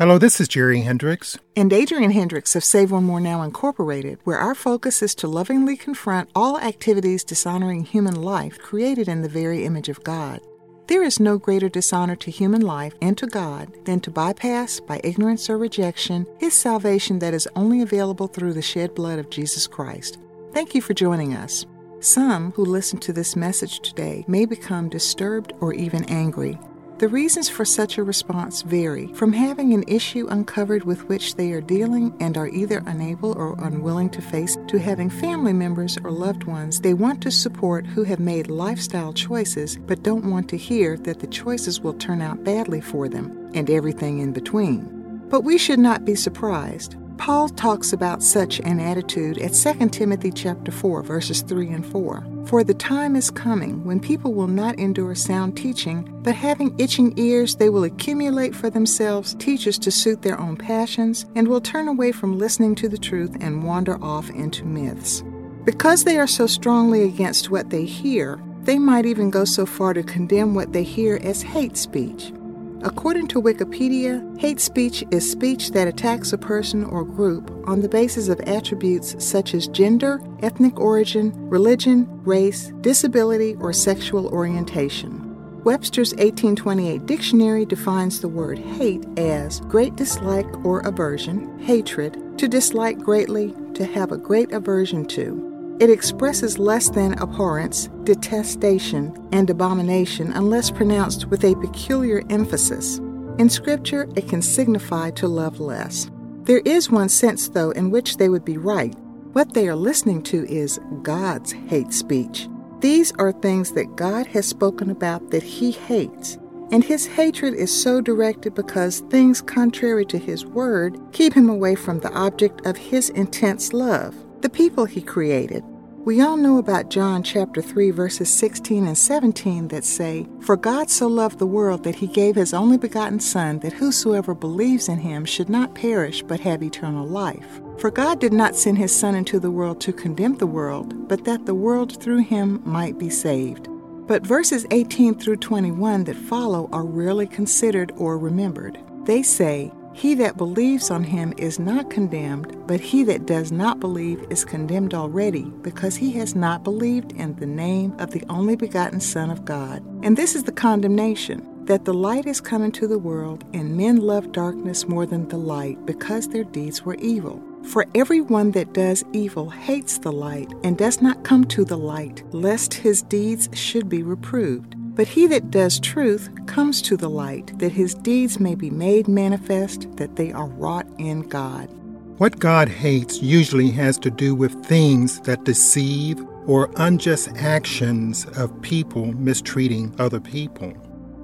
Hello, this is Jerry Hendricks. And Adrienne Hendricks of Save One More Now Incorporated, where our focus is to lovingly confront all activities dishonoring human life created in the very image of God. There is no greater dishonor to human life and to God than to bypass, by ignorance or rejection, His salvation that is only available through the shed blood of Jesus Christ. Thank you for joining us. Some who listen to this message today may become disturbed or even angry. The reasons for such a response vary from having an issue uncovered with which they are dealing and are either unable or unwilling to face to having family members or loved ones they want to support who have made lifestyle choices but don't want to hear that the choices will turn out badly for them, and everything in between. But we should not be surprised. Paul talks about such an attitude at 2 Timothy chapter 4 verses 3 and 4. For the time is coming when people will not endure sound teaching, but having itching ears they will accumulate for themselves teachers to suit their own passions and will turn away from listening to the truth and wander off into myths. Because they are so strongly against what they hear, they might even go so far to condemn what they hear as hate speech. According to Wikipedia, hate speech is speech that attacks a person or group on the basis of attributes such as gender, ethnic origin, religion, race, disability, or sexual orientation. Webster's 1828 dictionary defines the word hate as great dislike or aversion, hatred, to dislike greatly, to have a great aversion to. It expresses less than abhorrence, detestation, and abomination unless pronounced with a peculiar emphasis. In Scripture, it can signify to love less. There is one sense, though, in which they would be right. What they are listening to is God's hate speech. These are things that God has spoken about that He hates. And His hatred is so directed because things contrary to His word keep Him away from the object of His intense love the people he created. We all know about John chapter 3 verses 16 and 17 that say, For God so loved the world that he gave his only begotten Son, that whosoever believes in him should not perish but have eternal life. For God did not send his Son into the world to condemn the world, but that the world through him might be saved. But verses 18 through 21 that follow are rarely considered or remembered. They say, he that believes on him is not condemned, but he that does not believe is condemned already, because he has not believed in the name of the only begotten Son of God. And this is the condemnation that the light is come into the world, and men love darkness more than the light, because their deeds were evil. For every one that does evil hates the light, and does not come to the light, lest his deeds should be reproved. But he that does truth comes to the light, that his deeds may be made manifest, that they are wrought in God. What God hates usually has to do with things that deceive or unjust actions of people mistreating other people.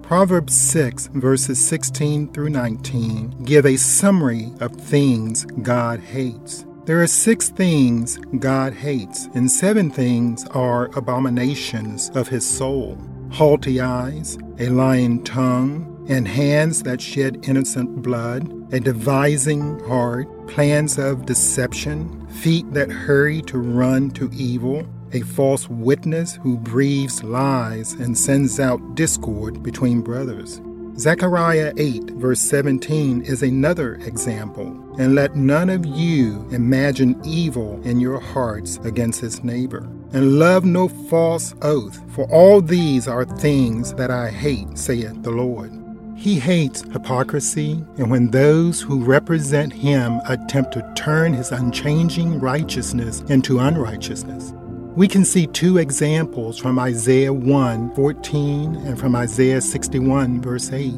Proverbs 6, verses 16 through 19, give a summary of things God hates. There are six things God hates, and seven things are abominations of his soul haughty eyes, a lying tongue, and hands that shed innocent blood, a devising heart, plans of deception, feet that hurry to run to evil, a false witness who breathes lies and sends out discord between brothers. Zechariah 8, verse 17, is another example. And let none of you imagine evil in your hearts against his neighbor. And love no false oath, for all these are things that I hate, saith the Lord. He hates hypocrisy, and when those who represent him attempt to turn his unchanging righteousness into unrighteousness. We can see two examples from Isaiah 1 14 and from Isaiah 61 verse 8.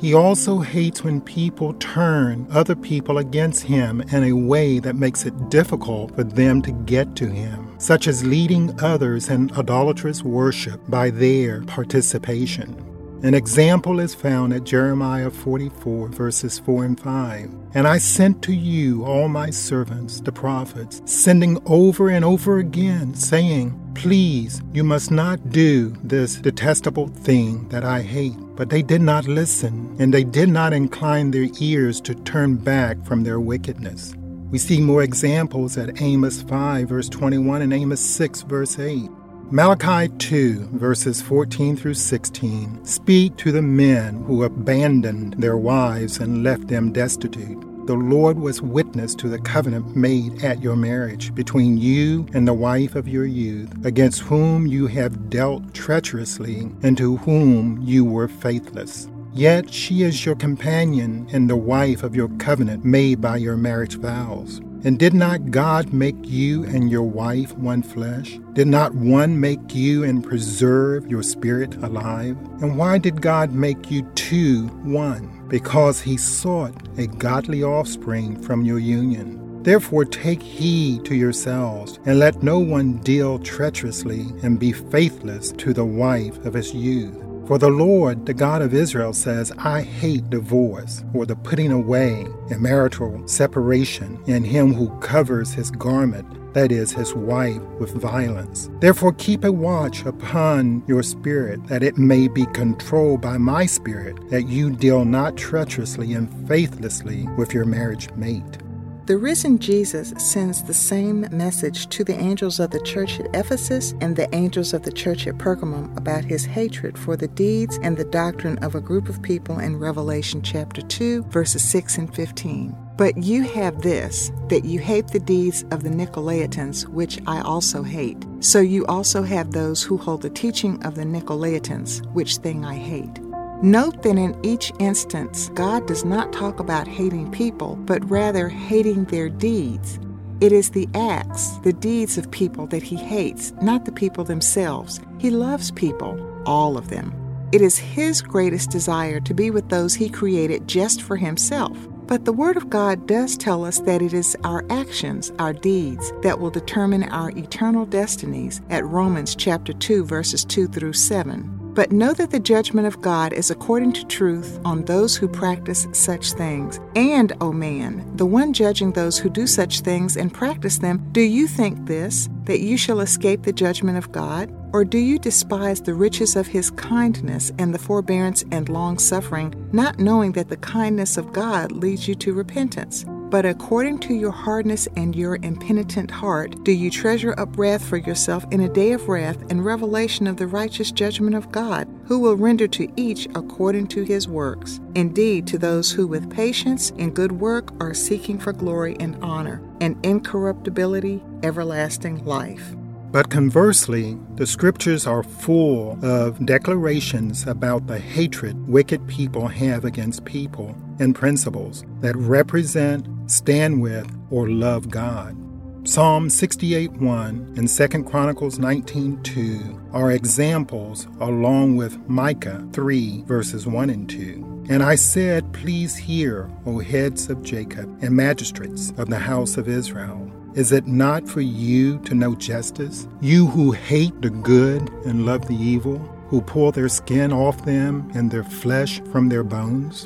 He also hates when people turn other people against him in a way that makes it difficult for them to get to him, such as leading others in idolatrous worship by their participation. An example is found at Jeremiah 44, verses 4 and 5. And I sent to you all my servants, the prophets, sending over and over again, saying, Please, you must not do this detestable thing that I hate. But they did not listen, and they did not incline their ears to turn back from their wickedness. We see more examples at Amos 5, verse 21, and Amos 6, verse 8. Malachi 2, verses 14 through 16 speak to the men who abandoned their wives and left them destitute. The Lord was witness to the covenant made at your marriage between you and the wife of your youth, against whom you have dealt treacherously and to whom you were faithless. Yet she is your companion and the wife of your covenant made by your marriage vows. And did not God make you and your wife one flesh? Did not one make you and preserve your spirit alive? And why did God make you two one? Because he sought a godly offspring from your union. Therefore, take heed to yourselves, and let no one deal treacherously and be faithless to the wife of his youth. For the Lord, the God of Israel, says, I hate divorce, or the putting away, and marital separation, in him who covers his garment, that is, his wife, with violence. Therefore, keep a watch upon your spirit, that it may be controlled by my spirit, that you deal not treacherously and faithlessly with your marriage mate. The risen Jesus sends the same message to the angels of the church at Ephesus and the angels of the church at Pergamum about his hatred for the deeds and the doctrine of a group of people in Revelation chapter 2, verses 6 and 15. But you have this, that you hate the deeds of the Nicolaitans, which I also hate. So you also have those who hold the teaching of the Nicolaitans, which thing I hate. Note that in each instance, God does not talk about hating people, but rather hating their deeds. It is the acts, the deeds of people that he hates, not the people themselves. He loves people, all of them. It is his greatest desire to be with those he created just for himself. But the Word of God does tell us that it is our actions, our deeds, that will determine our eternal destinies at Romans chapter 2 verses 2 through 7. But know that the judgment of God is according to truth on those who practice such things. And, O man, the one judging those who do such things and practice them, do you think this, that you shall escape the judgment of God? Or do you despise the riches of his kindness and the forbearance and long suffering, not knowing that the kindness of God leads you to repentance? But according to your hardness and your impenitent heart, do you treasure up wrath for yourself in a day of wrath and revelation of the righteous judgment of God, who will render to each according to his works? Indeed, to those who with patience and good work are seeking for glory and honor, and incorruptibility, everlasting life. But conversely, the scriptures are full of declarations about the hatred wicked people have against people and principles that represent, stand with, or love God. Psalm 68:1 and 2 Chronicles 19:2 are examples along with Micah 3 verses 1 and 2. And I said, Please hear, O heads of Jacob and magistrates of the house of Israel. Is it not for you to know justice? You who hate the good and love the evil, who pull their skin off them and their flesh from their bones?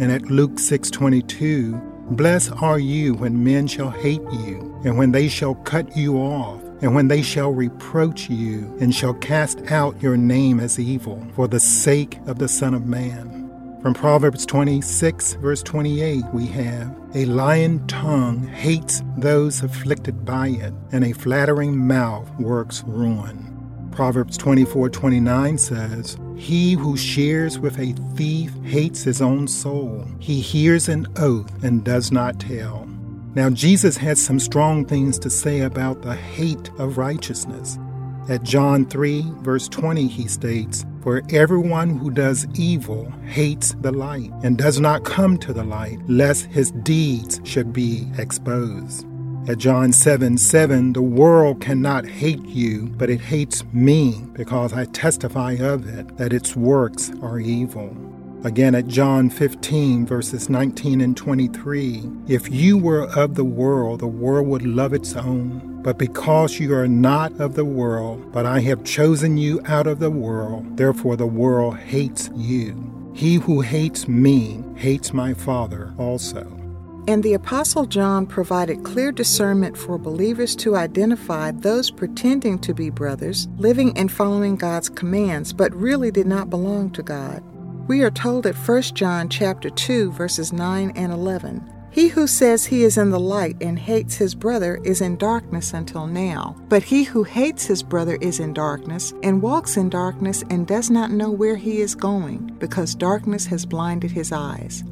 And at Luke 6:22, blessed are you when men shall hate you, and when they shall cut you off, and when they shall reproach you, and shall cast out your name as evil, for the sake of the Son of Man. From Proverbs 26, verse 28, we have A lying tongue hates those afflicted by it, and a flattering mouth works ruin. Proverbs 24, 29 says, He who shares with a thief hates his own soul. He hears an oath and does not tell. Now, Jesus had some strong things to say about the hate of righteousness. At John 3, verse 20, he states, For everyone who does evil hates the light and does not come to the light, lest his deeds should be exposed. At John 7 7, the world cannot hate you, but it hates me because I testify of it that its works are evil. Again at John 15, verses 19 and 23, if you were of the world, the world would love its own. But because you are not of the world, but I have chosen you out of the world, therefore the world hates you. He who hates me hates my Father also. And the Apostle John provided clear discernment for believers to identify those pretending to be brothers, living and following God's commands, but really did not belong to God. We are told at 1 John chapter 2 verses 9 and 11, He who says he is in the light and hates his brother is in darkness until now. But he who hates his brother is in darkness and walks in darkness and does not know where he is going, because darkness has blinded his eyes.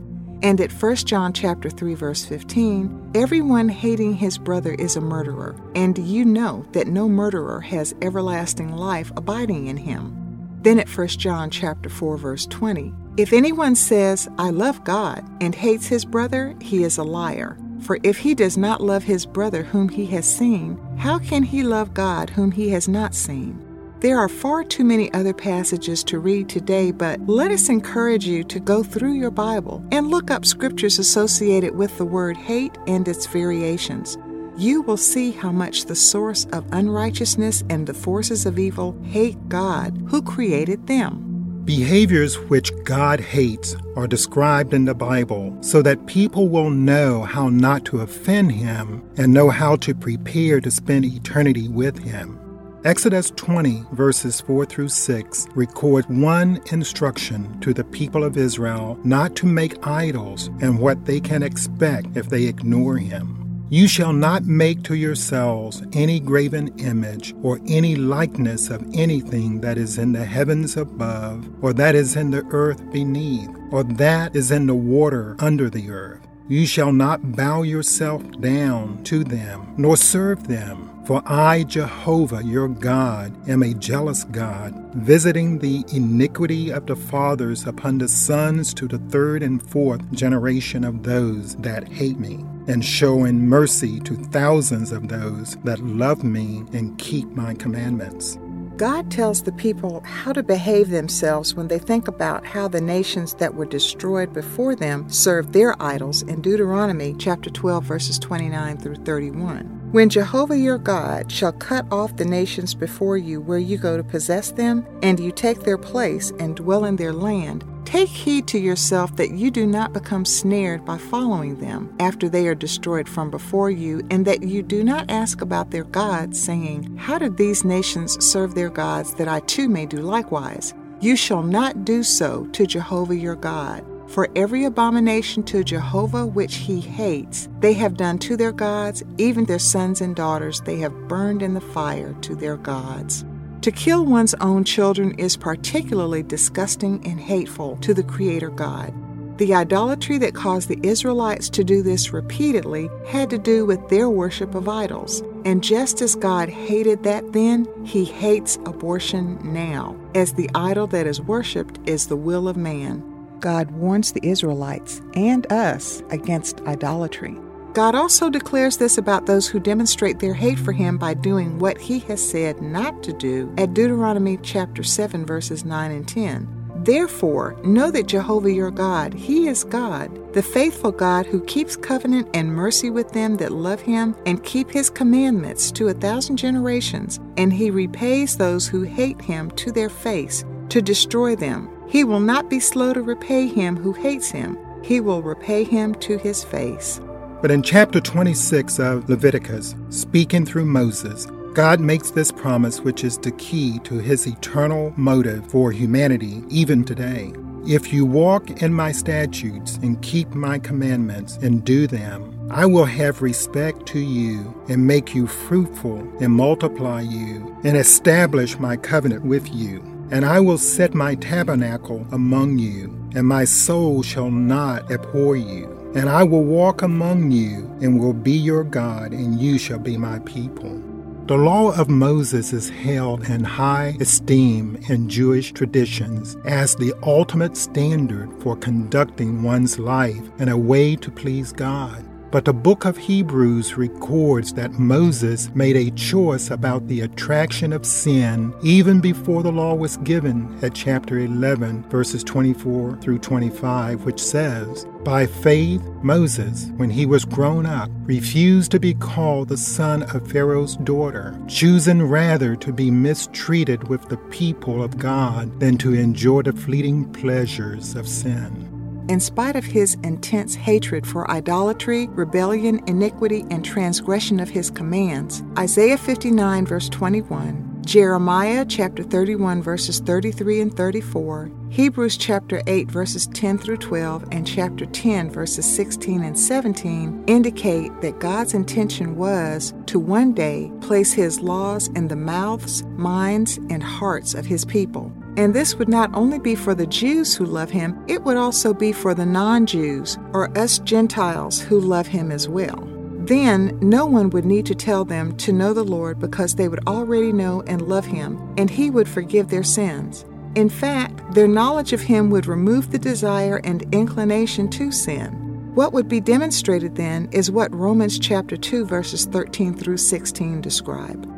And at 1 John chapter 3 verse 15, everyone hating his brother is a murderer, and you know that no murderer has everlasting life abiding in him. Then at 1 John chapter 4 verse 20, if anyone says, I love God, and hates his brother, he is a liar. For if he does not love his brother whom he has seen, how can he love God whom he has not seen? There are far too many other passages to read today, but let us encourage you to go through your Bible and look up scriptures associated with the word hate and its variations you will see how much the source of unrighteousness and the forces of evil hate God who created them. Behaviors which God hates are described in the Bible so that people will know how not to offend Him and know how to prepare to spend eternity with Him. Exodus 20, verses 4 through 6, record one instruction to the people of Israel not to make idols and what they can expect if they ignore Him. You shall not make to yourselves any graven image or any likeness of anything that is in the heavens above, or that is in the earth beneath, or that is in the water under the earth. You shall not bow yourself down to them, nor serve them. For I, Jehovah your God, am a jealous God, visiting the iniquity of the fathers upon the sons to the third and fourth generation of those that hate me and showing mercy to thousands of those that love me and keep my commandments. God tells the people how to behave themselves when they think about how the nations that were destroyed before them served their idols in Deuteronomy chapter 12 verses 29 through 31. When Jehovah your God shall cut off the nations before you where you go to possess them, and you take their place and dwell in their land, Take heed to yourself that you do not become snared by following them after they are destroyed from before you, and that you do not ask about their gods, saying, How did these nations serve their gods, that I too may do likewise? You shall not do so to Jehovah your God. For every abomination to Jehovah which he hates, they have done to their gods, even their sons and daughters they have burned in the fire to their gods. To kill one's own children is particularly disgusting and hateful to the Creator God. The idolatry that caused the Israelites to do this repeatedly had to do with their worship of idols. And just as God hated that then, He hates abortion now, as the idol that is worshiped is the will of man. God warns the Israelites and us against idolatry. God also declares this about those who demonstrate their hate for him by doing what he has said not to do at Deuteronomy chapter 7 verses 9 and 10. Therefore, know that Jehovah your God, He is God, the faithful God who keeps covenant and mercy with them that love Him and keep His commandments to a thousand generations, and He repays those who hate Him to their face to destroy them. He will not be slow to repay him who hates Him, He will repay him to His face. But in chapter 26 of Leviticus, speaking through Moses, God makes this promise, which is the key to his eternal motive for humanity, even today. If you walk in my statutes and keep my commandments and do them, I will have respect to you and make you fruitful and multiply you and establish my covenant with you. And I will set my tabernacle among you, and my soul shall not abhor you. And I will walk among you and will be your God, and you shall be my people. The law of Moses is held in high esteem in Jewish traditions as the ultimate standard for conducting one's life in a way to please God. But the book of Hebrews records that Moses made a choice about the attraction of sin even before the law was given at chapter 11, verses 24 through 25, which says, By faith, Moses, when he was grown up, refused to be called the son of Pharaoh's daughter, choosing rather to be mistreated with the people of God than to enjoy the fleeting pleasures of sin. In spite of his intense hatred for idolatry, rebellion, iniquity, and transgression of his commands, Isaiah 59, verse 21, Jeremiah chapter 31 verses 33 and 34, Hebrews chapter 8 verses 10 through 12, and chapter 10 verses 16 and 17 indicate that God's intention was to one day place his laws in the mouths, minds, and hearts of his people. And this would not only be for the Jews who love him, it would also be for the non Jews or us Gentiles who love him as well. Then no one would need to tell them to know the Lord because they would already know and love him, and he would forgive their sins. In fact, their knowledge of him would remove the desire and inclination to sin. What would be demonstrated then is what Romans chapter 2 verses 13 through 16 describe.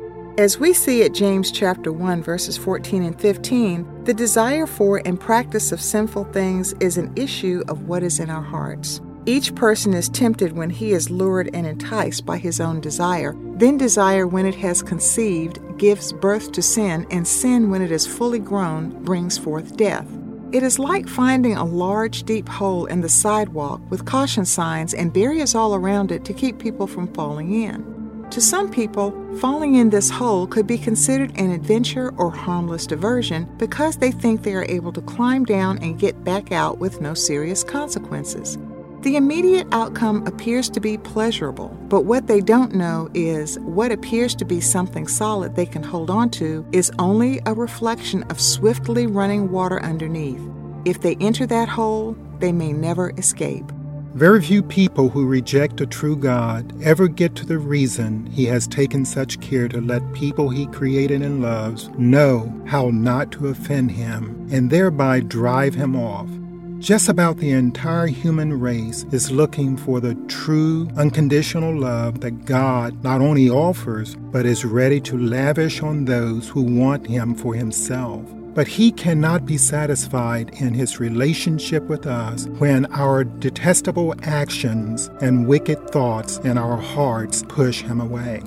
As we see at James chapter 1 verses 14 and 15, the desire for and practice of sinful things is an issue of what is in our hearts. Each person is tempted when he is lured and enticed by his own desire. Then desire, when it has conceived, gives birth to sin, and sin, when it is fully grown, brings forth death. It is like finding a large, deep hole in the sidewalk with caution signs and barriers all around it to keep people from falling in. To some people, falling in this hole could be considered an adventure or harmless diversion because they think they are able to climb down and get back out with no serious consequences. The immediate outcome appears to be pleasurable, but what they don't know is what appears to be something solid they can hold on to is only a reflection of swiftly running water underneath. If they enter that hole, they may never escape. Very few people who reject a true God ever get to the reason He has taken such care to let people He created and loves know how not to offend Him and thereby drive Him off. Just about the entire human race is looking for the true, unconditional love that God not only offers, but is ready to lavish on those who want Him for Himself. But he cannot be satisfied in his relationship with us when our detestable actions and wicked thoughts in our hearts push him away.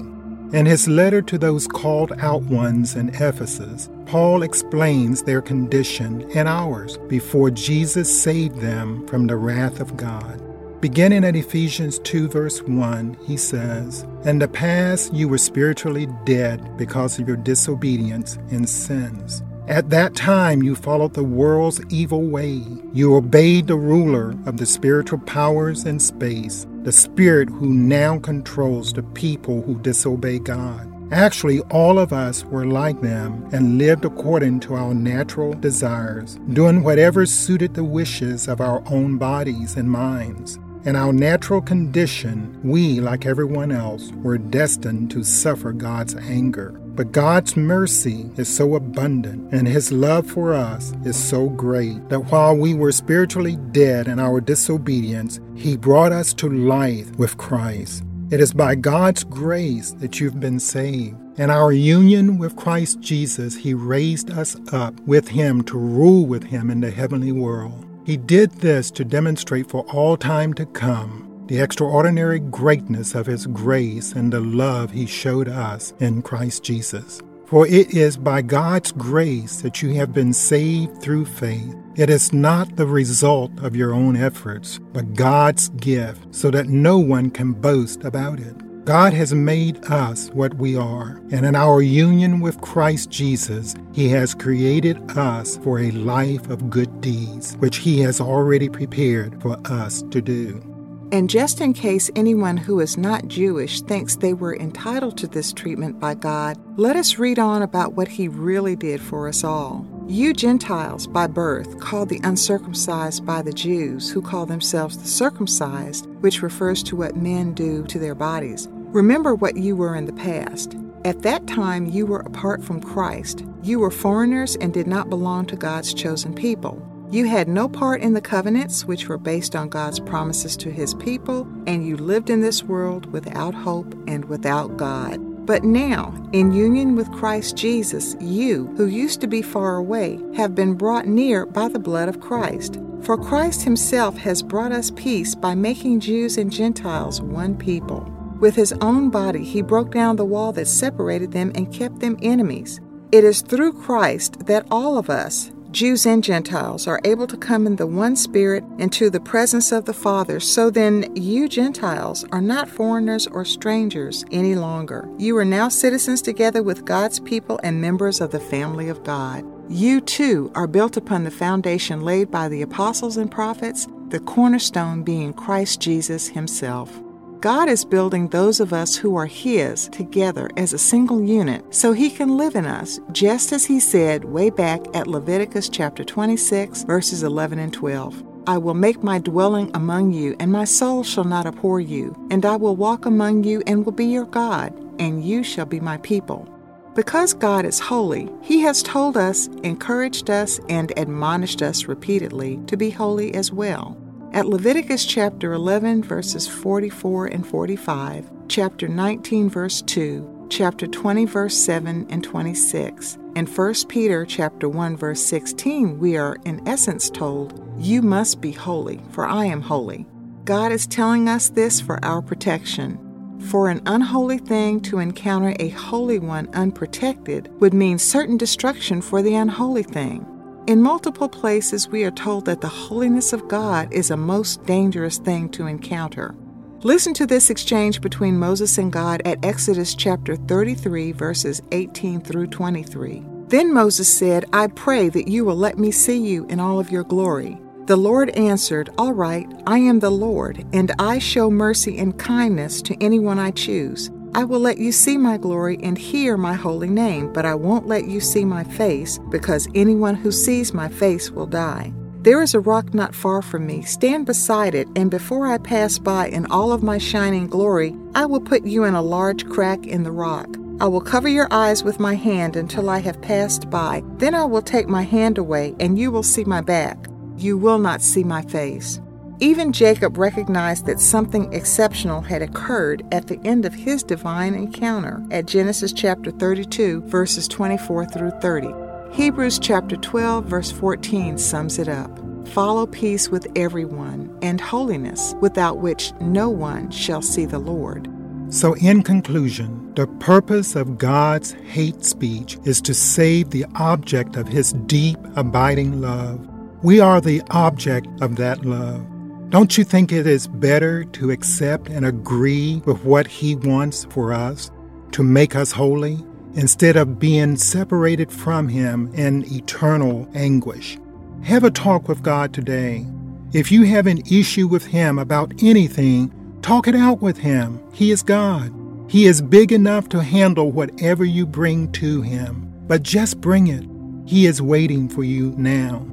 In his letter to those called out ones in Ephesus, Paul explains their condition and ours before Jesus saved them from the wrath of God. Beginning at Ephesians 2, verse 1, he says, In the past you were spiritually dead because of your disobedience and sins. At that time, you followed the world's evil way. You obeyed the ruler of the spiritual powers in space, the spirit who now controls the people who disobey God. Actually, all of us were like them and lived according to our natural desires, doing whatever suited the wishes of our own bodies and minds. In our natural condition, we, like everyone else, were destined to suffer God's anger. But God's mercy is so abundant and His love for us is so great that while we were spiritually dead in our disobedience, He brought us to life with Christ. It is by God's grace that you've been saved. In our union with Christ Jesus, He raised us up with Him to rule with Him in the heavenly world. He did this to demonstrate for all time to come the extraordinary greatness of His grace and the love He showed us in Christ Jesus. For it is by God's grace that you have been saved through faith. It is not the result of your own efforts, but God's gift, so that no one can boast about it. God has made us what we are, and in our union with Christ Jesus, He has created us for a life of good deeds, which He has already prepared for us to do. And just in case anyone who is not Jewish thinks they were entitled to this treatment by God, let us read on about what He really did for us all. You Gentiles by birth, called the uncircumcised by the Jews, who call themselves the circumcised, which refers to what men do to their bodies. Remember what you were in the past. At that time, you were apart from Christ. You were foreigners and did not belong to God's chosen people. You had no part in the covenants, which were based on God's promises to his people, and you lived in this world without hope and without God. But now, in union with Christ Jesus, you, who used to be far away, have been brought near by the blood of Christ. For Christ himself has brought us peace by making Jews and Gentiles one people. With his own body, he broke down the wall that separated them and kept them enemies. It is through Christ that all of us, Jews and Gentiles are able to come in the one Spirit into the presence of the Father. So then, you Gentiles are not foreigners or strangers any longer. You are now citizens together with God's people and members of the family of God. You too are built upon the foundation laid by the apostles and prophets, the cornerstone being Christ Jesus Himself. God is building those of us who are His together as a single unit so He can live in us, just as He said way back at Leviticus chapter 26, verses 11 and 12. I will make my dwelling among you, and my soul shall not abhor you, and I will walk among you and will be your God, and you shall be my people. Because God is holy, He has told us, encouraged us, and admonished us repeatedly to be holy as well. At Leviticus chapter 11, verses 44 and 45, chapter 19, verse 2, chapter 20, verse 7 and 26, and 1 Peter chapter 1, verse 16, we are in essence told, You must be holy, for I am holy. God is telling us this for our protection. For an unholy thing to encounter a holy one unprotected would mean certain destruction for the unholy thing. In multiple places, we are told that the holiness of God is a most dangerous thing to encounter. Listen to this exchange between Moses and God at Exodus chapter 33, verses 18 through 23. Then Moses said, I pray that you will let me see you in all of your glory. The Lord answered, All right, I am the Lord, and I show mercy and kindness to anyone I choose. I will let you see my glory and hear my holy name, but I won't let you see my face, because anyone who sees my face will die. There is a rock not far from me. Stand beside it, and before I pass by in all of my shining glory, I will put you in a large crack in the rock. I will cover your eyes with my hand until I have passed by. Then I will take my hand away, and you will see my back. You will not see my face. Even Jacob recognized that something exceptional had occurred at the end of his divine encounter at Genesis chapter 32, verses 24 through 30. Hebrews chapter 12, verse 14 sums it up. Follow peace with everyone and holiness, without which no one shall see the Lord. So, in conclusion, the purpose of God's hate speech is to save the object of his deep, abiding love. We are the object of that love. Don't you think it is better to accept and agree with what He wants for us to make us holy instead of being separated from Him in eternal anguish? Have a talk with God today. If you have an issue with Him about anything, talk it out with Him. He is God. He is big enough to handle whatever you bring to Him. But just bring it. He is waiting for you now.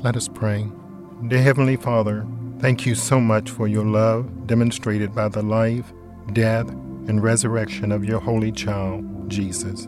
Let us pray. Dear Heavenly Father, Thank you so much for your love demonstrated by the life, death, and resurrection of your holy child, Jesus.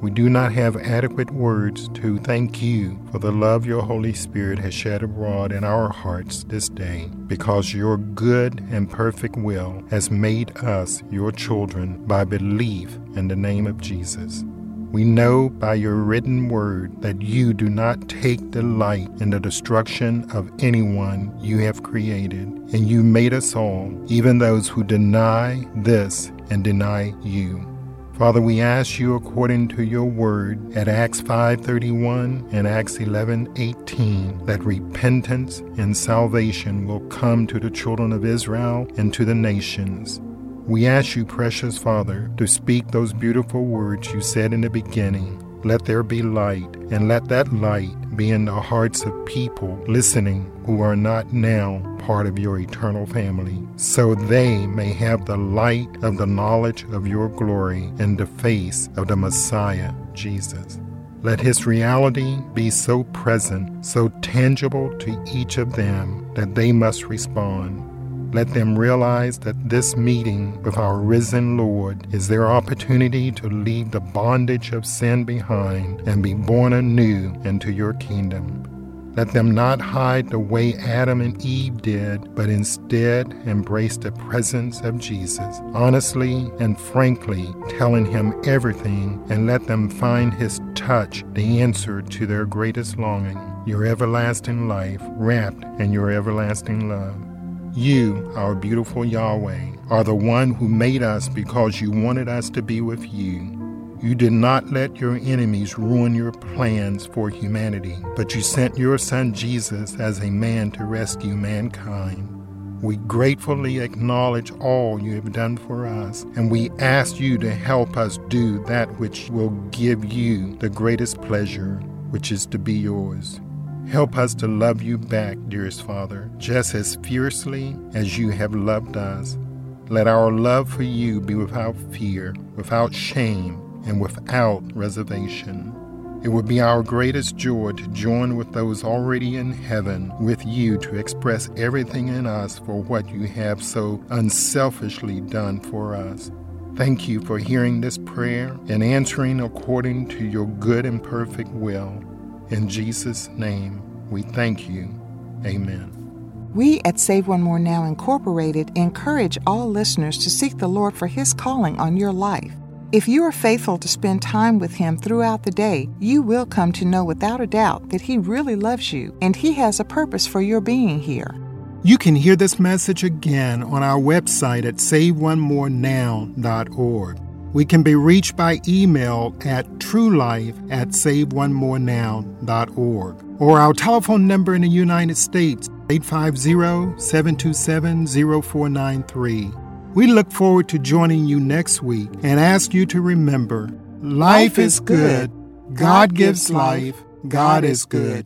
We do not have adequate words to thank you for the love your Holy Spirit has shed abroad in our hearts this day, because your good and perfect will has made us your children by belief in the name of Jesus. We know by your written word that you do not take delight in the destruction of anyone you have created, and you made us all, even those who deny this and deny you. Father, we ask you according to your word at Acts 5:31 and Acts 11:18 that repentance and salvation will come to the children of Israel and to the nations. We ask you, precious Father, to speak those beautiful words you said in the beginning. Let there be light, and let that light be in the hearts of people listening who are not now part of your eternal family, so they may have the light of the knowledge of your glory in the face of the Messiah, Jesus. Let his reality be so present, so tangible to each of them that they must respond. Let them realize that this meeting with our risen Lord is their opportunity to leave the bondage of sin behind and be born anew into your kingdom. Let them not hide the way Adam and Eve did, but instead embrace the presence of Jesus, honestly and frankly telling him everything, and let them find his touch the answer to their greatest longing, your everlasting life wrapped in your everlasting love. You, our beautiful Yahweh, are the one who made us because you wanted us to be with you. You did not let your enemies ruin your plans for humanity, but you sent your son Jesus as a man to rescue mankind. We gratefully acknowledge all you have done for us, and we ask you to help us do that which will give you the greatest pleasure, which is to be yours. Help us to love you back, dearest Father, just as fiercely as you have loved us. Let our love for you be without fear, without shame, and without reservation. It would be our greatest joy to join with those already in heaven with you to express everything in us for what you have so unselfishly done for us. Thank you for hearing this prayer and answering according to your good and perfect will. In Jesus' name, we thank you. Amen. We at Save One More Now Incorporated encourage all listeners to seek the Lord for His calling on your life. If you are faithful to spend time with Him throughout the day, you will come to know without a doubt that He really loves you and He has a purpose for your being here. You can hear this message again on our website at SaveOneMoreNow.org. We can be reached by email at truelife at SaveOneMoreNow.org or our telephone number in the United States, 850 727 0493. We look forward to joining you next week and ask you to remember life is good, God gives life, God is good.